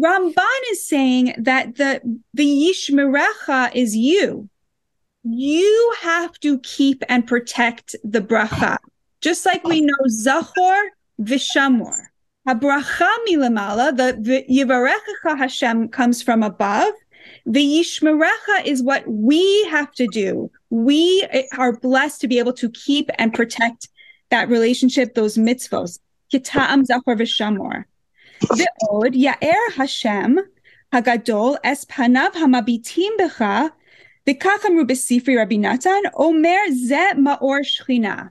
Ramban is saying that the the Yishmerecha is you. You have to keep and protect the bracha. Just like we know Zachor Vishamor. Habracha milamala, the, Yivarecha Hashem comes from above. The Yishmerecha is what we have to do. We eh, are blessed to be able to keep and protect that relationship, those mitzvos. Kita'am Zachor Vishamor. ועוד יאר השם הגדול es panav hamabitim בך, וכך אמרו בספרי רבי נתן, אומר זה מאור שכינה.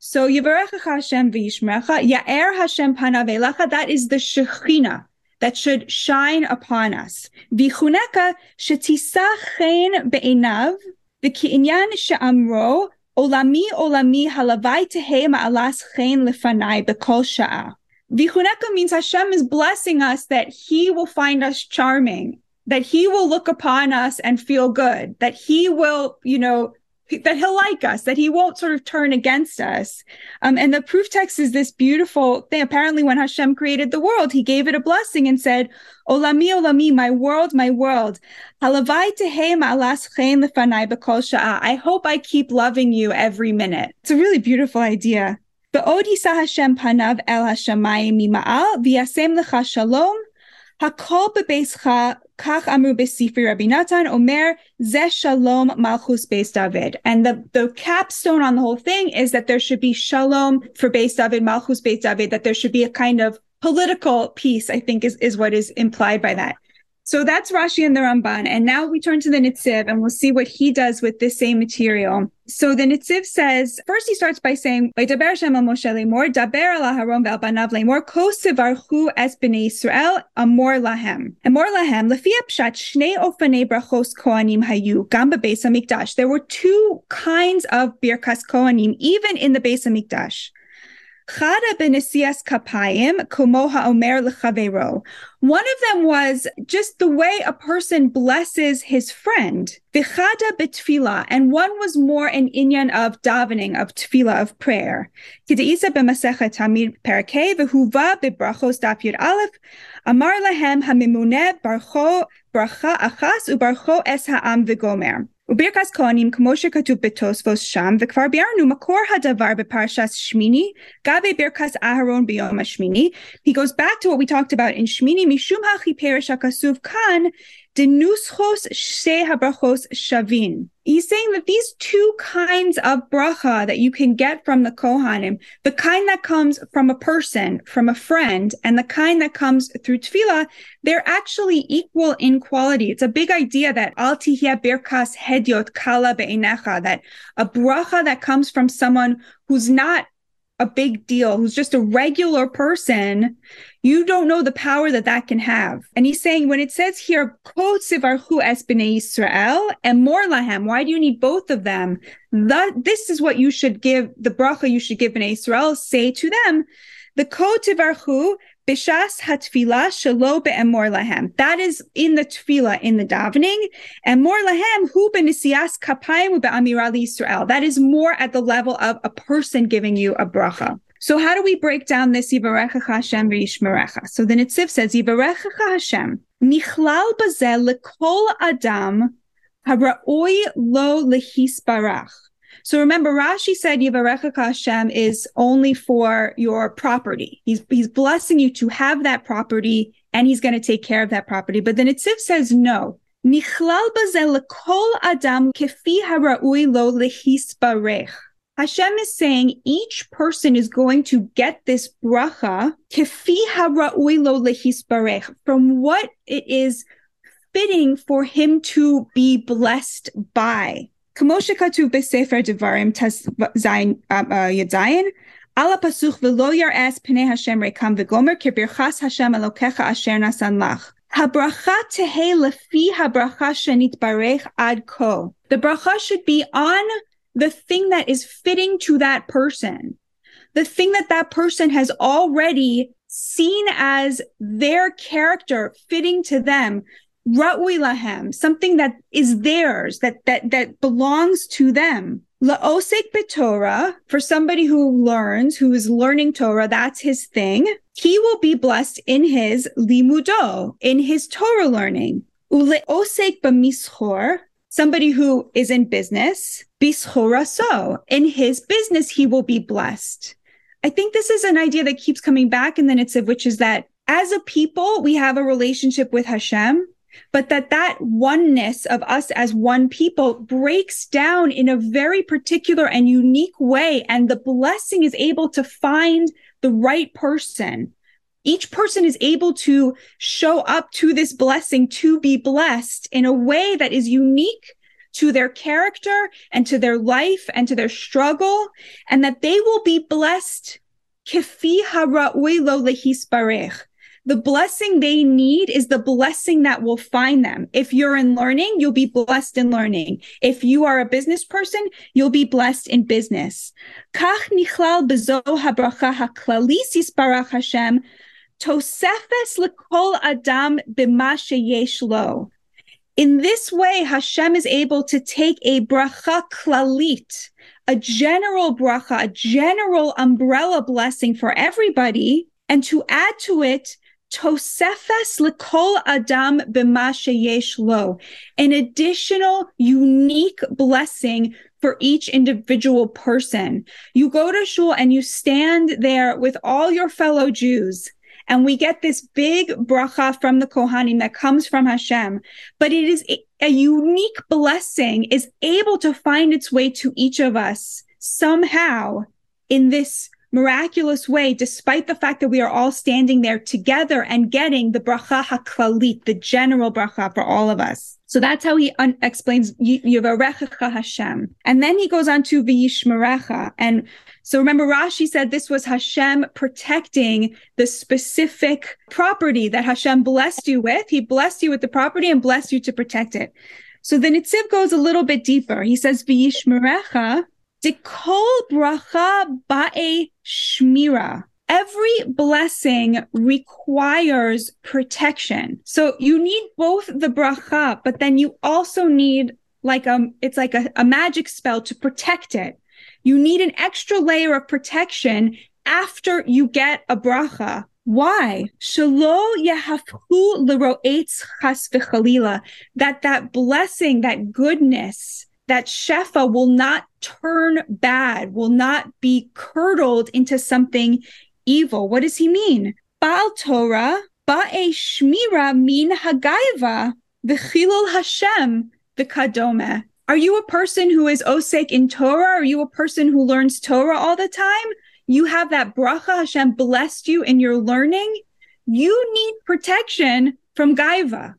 So Yivarecha Hashem v'yishmerecha, Ya'er Hashem panav elecha, that is the Shechina that should shine upon us. V'chuneka shetisa chen be'enav, v'ki'inyan she'amro, olami olami halavai tehe ma'alas chen lefanai bekol sha'ah. Vichuneka means Hashem is blessing us that He will find us charming, that He will look upon us and feel good, that He will, you know, that He'll like us, that He won't sort of turn against us. Um, and the proof text is this beautiful thing. Apparently, when Hashem created the world, He gave it a blessing and said, Olami, Olami, my world, my world. I hope I keep loving you every minute. It's a really beautiful idea. בעוד יישא השם פניו אל השמיים ממעל, וישם לך שלום, הכל בביתך, כך אמרו בספרי רבי נתן, אומר, זה שלום מלכוס בייס דוד. And the, the capstone on the whole thing is that there should be shalom for base David, malchus base David, that there should be a kind of political peace, I think is, is what is implied by that. So that's Rashi and the Ramban. And now we turn to the Netziv and we'll see what he does with this same material. So the Netziv says, first he starts by saying, Daber Daber amor lahem. Amor lahem, shnei. There were two kinds of birkas kohanim, even in the Beis Hamikdash. Omer. One of them was just the way a person blesses his friend. Vichada and one was more an inyan of davening, of tefillah, of prayer. Kideisa. Amar lahem hamimune barcho bracha achas ubarcho es ha'am v'gomer. וברכס כהנים כמו שכתוב בתוספוס שם, וכבר ביארנו מקור הדבר בפרשת שמיני, גבי ברכס אהרון ביום השמיני. He goes back to what we talked about in שמיני, משום החיפרש הכסוף כאן, Denuschos she habrachos shavin. He's saying that these two kinds of bracha that you can get from the Kohanim, the kind that comes from a person, from a friend, and the kind that comes through tefillah, they're actually equal in quality. It's a big idea that al tihya birkas hediot kala be'enecha, that a bracha that comes from someone who's not a big deal, who's just a regular person, you don't know the power that that can have. And he's saying when it says here, sivarchu es b'nei Israel and mor lahem, why do you need both of them? That this is what you should give the bracha you should give b'nei Israel. Say to them, the ko tivarchu bishas hatfila shalo be'emor lahem. That is in the tefillah, in the davening. And more lahem hu benisias kapayim be'amira Israel. That is more at the level of a person giving you a bracha. So how do we break down this Yivarecha Hashem v'Yishmerecha? So the Netziv says Yivarecha Hashem nichlal bazel lekol adam hara'oi lo lehisbarach. So remember, Rashi said Yivarecha Hashem is only for your property. He's he's blessing you to have that property, and he's going to take care of that property. But then Netziv says no. Nichlal lekol adam kefi hara'oi lo. Hashem is saying each person is going to get this bracha from what it is fitting for him to be blessed by. כמו שכתוב בספר דברים י"ז, על הפסוק ולא ירעס פני השם ריקם וגומר כברכס השם אלוקיך אשר נתן לך. הברכה תהא לפי הברכה שנתברך עד כה. The bracha should be on the thing that is fitting to that person, the thing that that person has already seen as their character fitting to them. Ra'ui lahem, something that is theirs, that, that, that belongs to them. La'osek b'Torah, for somebody who learns, who is learning Torah, that's his thing. he will be blessed in his limudo, in his Torah learning. Ule osek b'mishor, somebody who is in business, bishoraso, in his business he will be blessed. I think this is an idea that keeps coming back in the Netziv, which is that as a people, we have a relationship with Hashem, but that that oneness of us as one people breaks down in a very particular and unique way. And the blessing is able to find the right person. Each person is able to show up to this blessing to be blessed in a way that is unique to their character and to their life and to their struggle, and that they will be blessed. The blessing they need is the blessing that will find them. If you're in learning, you'll be blessed in learning. If you are a business person, you'll be blessed in business. Kach nichlal Hashem tosefes lekol adam. In this way, Hashem is able to take a bracha klalit, a general bracha, a general umbrella blessing for everybody, and to add to it Tosefes lekol adam b'ma sheyesh lo, an additional unique blessing for each individual person. You go to shul and you stand there with all your fellow Jews. And we get this big bracha from the Kohanim that comes from Hashem, but it is a unique blessing is able to find its way to each of us somehow in this miraculous way, despite the fact that we are all standing there together and getting the bracha haklalit, the general bracha for all of us. So that's how he un- explains Yivarechecha Hashem. And then he goes on to V'yishmerecha. And so remember, Rashi said this was Hashem protecting the specific property that Hashem blessed you with. He blessed you with the property and blessed you to protect it. So the Netziv goes a little bit deeper. He says, V'yishmerecha Dekol bracha ba'e shmira. Every blessing requires protection. So you need both the bracha, but then you also need like a, um, it's like a, a magic spell to protect it. You need an extra layer of protection after you get a bracha. Why? That that blessing, that goodness, that shefa will not turn bad, will not be curdled into something evil. What does he mean? Baal Torah, ba'e shmira min hagaiva, v'chilul Hashem, v'kadome. Are you a person who is osek in Torah? Are you a person who learns Torah all the time? You have that bracha Hashem blessed you in your learning. You need protection from gaiva.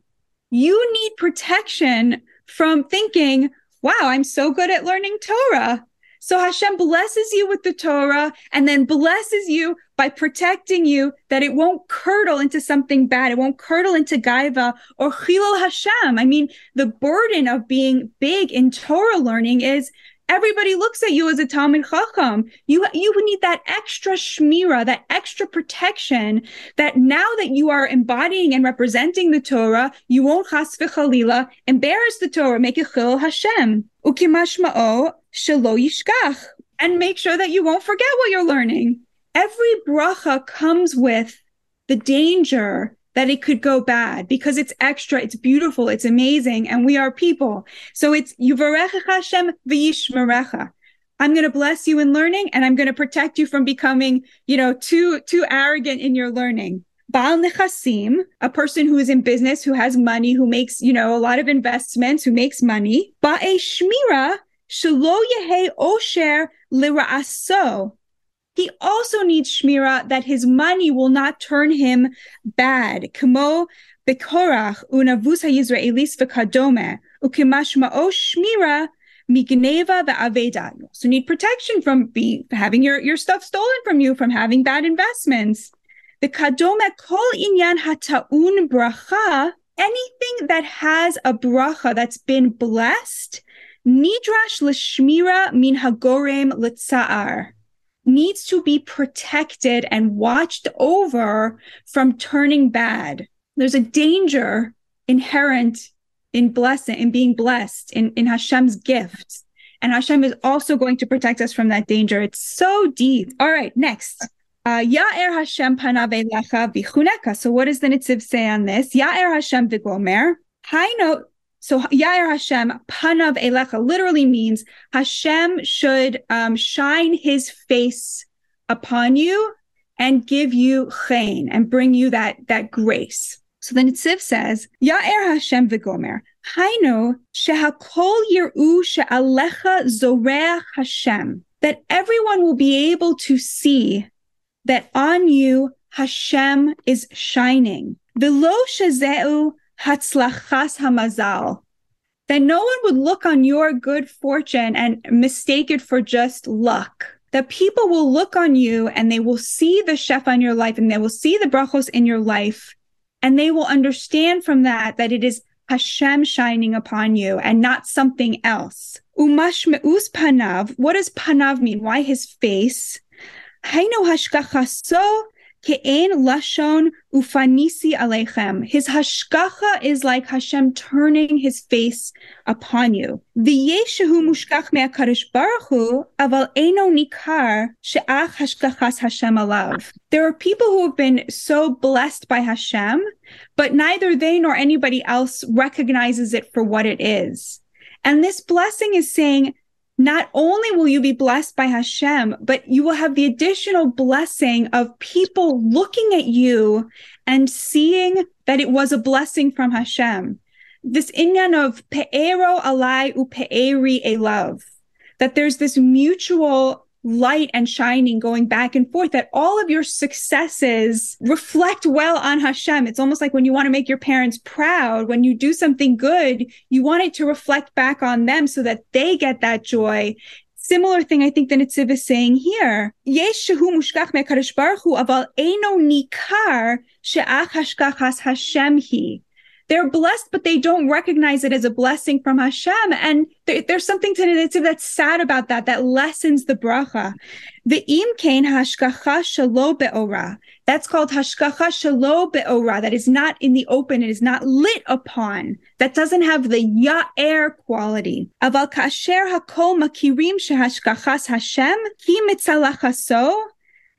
You need protection from thinking, wow, I'm so good at learning Torah. So Hashem blesses you with the Torah and then blesses you by protecting you that it won't curdle into something bad. It won't curdle into gaiva or chilul Hashem. I mean, the burden of being big in Torah learning is everybody looks at you as a Talmid Chacham. You, you need that extra shmira, that extra protection that now that you are embodying and representing the Torah, you won't chas v'chalila embarrass the Torah, make it chil Hashem. Ukimashma'o shelo yishkach. And make sure that you won't forget what you're learning. Every bracha comes with the danger that it could go bad because it's extra, it's beautiful, it's amazing, and we are people. So it's Hashem v'yishmerecha. I'm going to bless you in learning and I'm going to protect you from becoming, you know, too, too arrogant in your learning. Baal Nechasim, a person who is in business, who has money, who makes, you know, a lot of investments, who makes money. Ba'e Shmira, Shelo Yehe Osher Lira'aso. He also needs shmira that his money will not turn him bad. Kamo bekorach unavus ha'yisraelis v'kadome ukimashma'o oh, shmira migneva ve'aveda. You also need protection from being, having your, your stuff stolen from you, from having bad investments. The kadome kol inyan hataun bracha, anything that has a bracha that's been blessed, nidrash l'shmira min hagorem l'tsa'ar needs to be protected and watched over from turning bad. There's a danger inherent in blessing, in being blessed, in, in Hashem's gifts. And Hashem is also going to protect us from that danger. It's so deep. All right, next. uh, Ya'er Hashem. So what does the Netziv say on this? Ya'er Hashem. So Yair Hashem panav elecha literally means Hashem should um, shine His face upon you and give you chen and bring you that that grace. So the Netziv says, Yair Hashem v'gomer. Haino shehakol yir'u she'alecha zoreach Hashem. That everyone will be able to see that on you Hashem is shining. V'lo shezeu hatzlachas hamazal. That no one would look on your good fortune and mistake it for just luck. That people will look on you and they will see the chef on your life and they will see the brachos in your life and they will understand from that that it is Hashem shining upon you and not something else. Umash me'us panav. What does panav mean? Why his face? Hainu hashkachaso ke'en lashon ufanisi. His hashkacha is like Hashem turning his face upon you. V'yeshehu mushkach me'akadosh baruch hu, aval eno nikar she'ach hashkachas Hashem alav. There are people who have been so blessed by Hashem, but neither they nor anybody else recognizes it for what it is. And this blessing is saying, not only will you be blessed by Hashem, but you will have the additional blessing of people looking at you and seeing that it was a blessing from Hashem. This inyan of pe'ero alai u pe'eri elav, that there's this mutual light and shining going back and forth that all of your successes reflect well on Hashem. It's almost like when you want to make your parents proud, when you do something good, you want it to reflect back on them so that they get that joy. Similar thing, I think, that Netziv is saying here. Yesh shehu mushkach me'kadosh baruch hu, aval eno nikar Hashem hi they're blessed, but they don't recognize it as a blessing from Hashem. And there, there's something to it that's sad about that, that lessens the bracha. The im kain hashkacha shalo be'ora. That's called hashkacha shalo be'ora. That is not in the open. It is not lit upon. That doesn't have the ya'er quality. Aval kasher hakol makirim shehashkachas Hashem ki mitzalachaso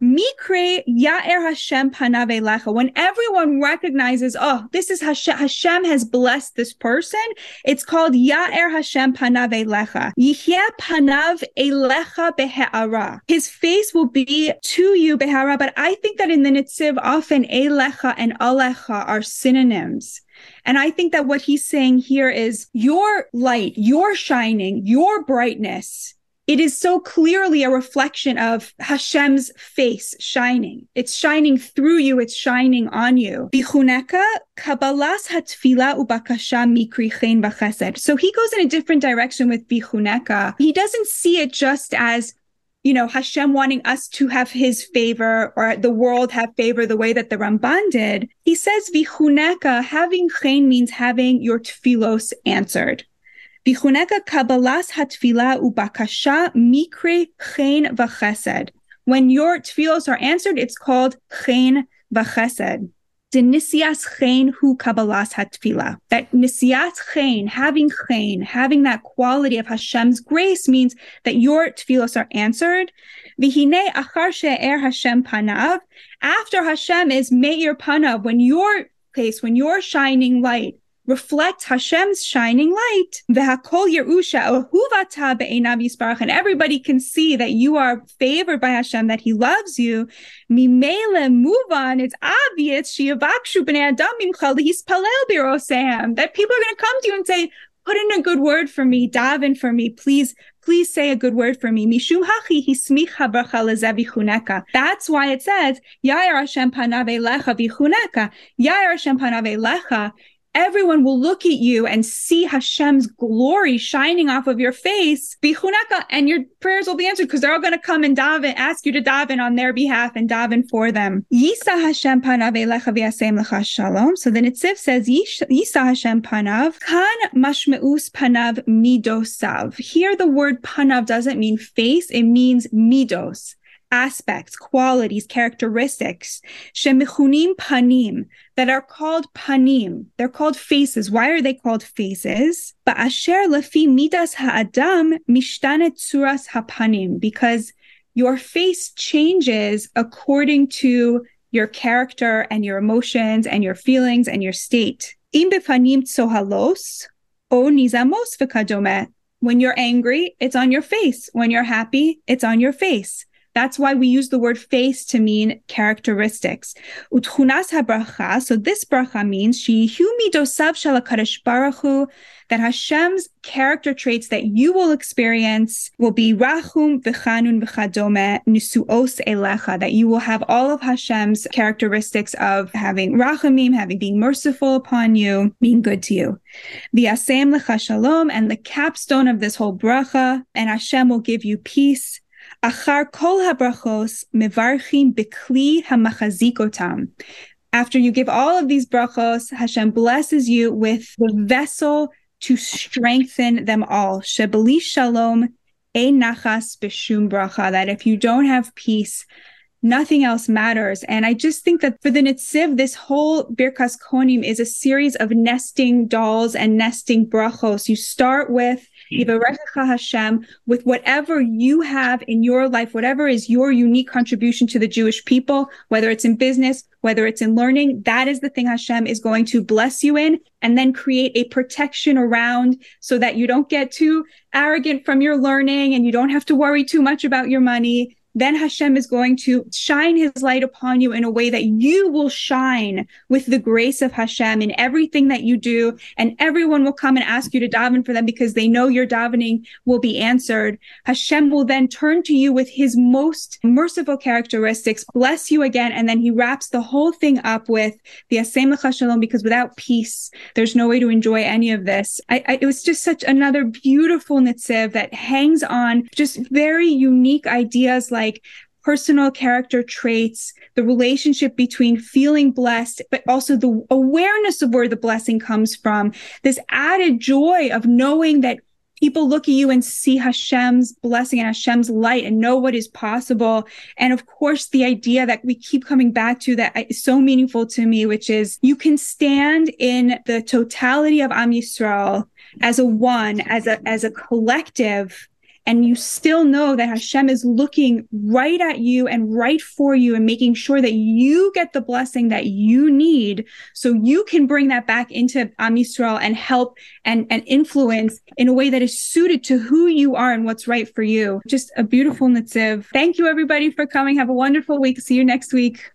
Mikre Ya'er Hashem Panave Lecha. When everyone recognizes, oh, this is Hashem, Hashem has blessed this person, it's called Ya'er Hashem Panave Lecha. Yihya Panav Elecha Behe'ara. His face will be to you Behe'ara, but I think that in the Netziv, often Elecha and Alecha are synonyms. And I think that what he's saying here is your light, your shining, your brightness it is so clearly a reflection of Hashem's face shining. It's shining through you. It's shining on you. So he goes in a different direction with bichuneka. He doesn't see it just as you know, Hashem wanting us to have his favor or the world have favor the way that the Ramban did. He says, Vichuneka, having chen means having your tfilos answered. When your tfilos are answered, it's called chen v'chesed. Denisias chen hu kabbalas hatfila. That nisiat chen, having chen, having that quality of Hashem's grace means that your tfilos are answered. Vihine achar she'er Hashem panav. After Hashem is meir panav, when your place, when your shining light reflect Hashem's shining light. And everybody can see that you are favored by Hashem, that He loves you. Mimele, move on. It's obvious. That people are going to come to you and say, put in a good word for me, daven for me, please, please say a good word for me. Mishum hachi hismicha bracha That's why it says, Yair Hashem panave lecha vichuneka. Yair Hashem panave lecha everyone will look at you and see Hashem's glory shining off of your face, bichuneka, and your prayers will be answered because they're all going to come and daven, ask you to daven on their behalf and daven for them. Yisa Hashem panav lecha shalom. So then Netziv says, Yisa Hashem panav, kan mashmeus panav midosav. Here the word panav doesn't mean face, it means midos aspects, qualities, characteristics, shemichunim panim, that are called panim. They're called faces. Why are they called faces? Ba'asher lafi midas ha'adam mishtanet suras hapanim, because your face changes according to your character and your emotions and your feelings and your state. Im befanim tsohalos o nizamos v'kadome. When you're angry, it's on your face. When you're happy, it's on your face. That's why we use the word face to mean characteristics. Utchunas habracha. So this bracha means shehu midosav shalakadosh baruch hu, that Hashem's character traits that you will experience will be rachum v'chanun v'chadome nusuos elecha. That you will have all of Hashem's characteristics of having rachamim, having being merciful upon you, being good to you. V'yasem lecha shalom, and the capstone of this whole bracha, and Hashem will give you peace. After you give all of these brachos, Hashem blesses you with the vessel to strengthen them all. Shebali shalom ein nachas b'shum bracha. That if you don't have peace, nothing else matters. And I just think that for the Netziv, this whole Birkas Konim is a series of nesting dolls and nesting brachos. You start with hmm. Hashem with whatever you have in your life, whatever is your unique contribution to the Jewish people, whether it's in business, whether it's in learning, that is the thing Hashem is going to bless you in and then create a protection around so that you don't get too arrogant from your learning and you don't have to worry too much about your money then Hashem is going to shine his light upon you in a way that you will shine with the grace of Hashem in everything that you do. And everyone will come and ask you to daven for them because they know your davening will be answered. Hashem will then turn to you with his most merciful characteristics, bless you again. And then he wraps the whole thing up with the Asem Shalom because without peace, there's no way to enjoy any of this. I, I, it was just such another beautiful netziv that hangs on just very unique ideas like like personal character traits, the relationship between feeling blessed, but also the awareness of where the blessing comes from, this added joy of knowing that people look at you and see Hashem's blessing and Hashem's light and know what is possible. And of course, the idea that we keep coming back to that is so meaningful to me, which is you can stand in the totality of Am Yisrael as a one, as a, as a collective and you still know that Hashem is looking right at you and right for you and making sure that you get the blessing that you need so you can bring that back into Am Yisrael and help and, and influence in a way that is suited to who you are and what's right for you. Just a beautiful netziv. Thank you everybody for coming. Have a wonderful week. See you next week.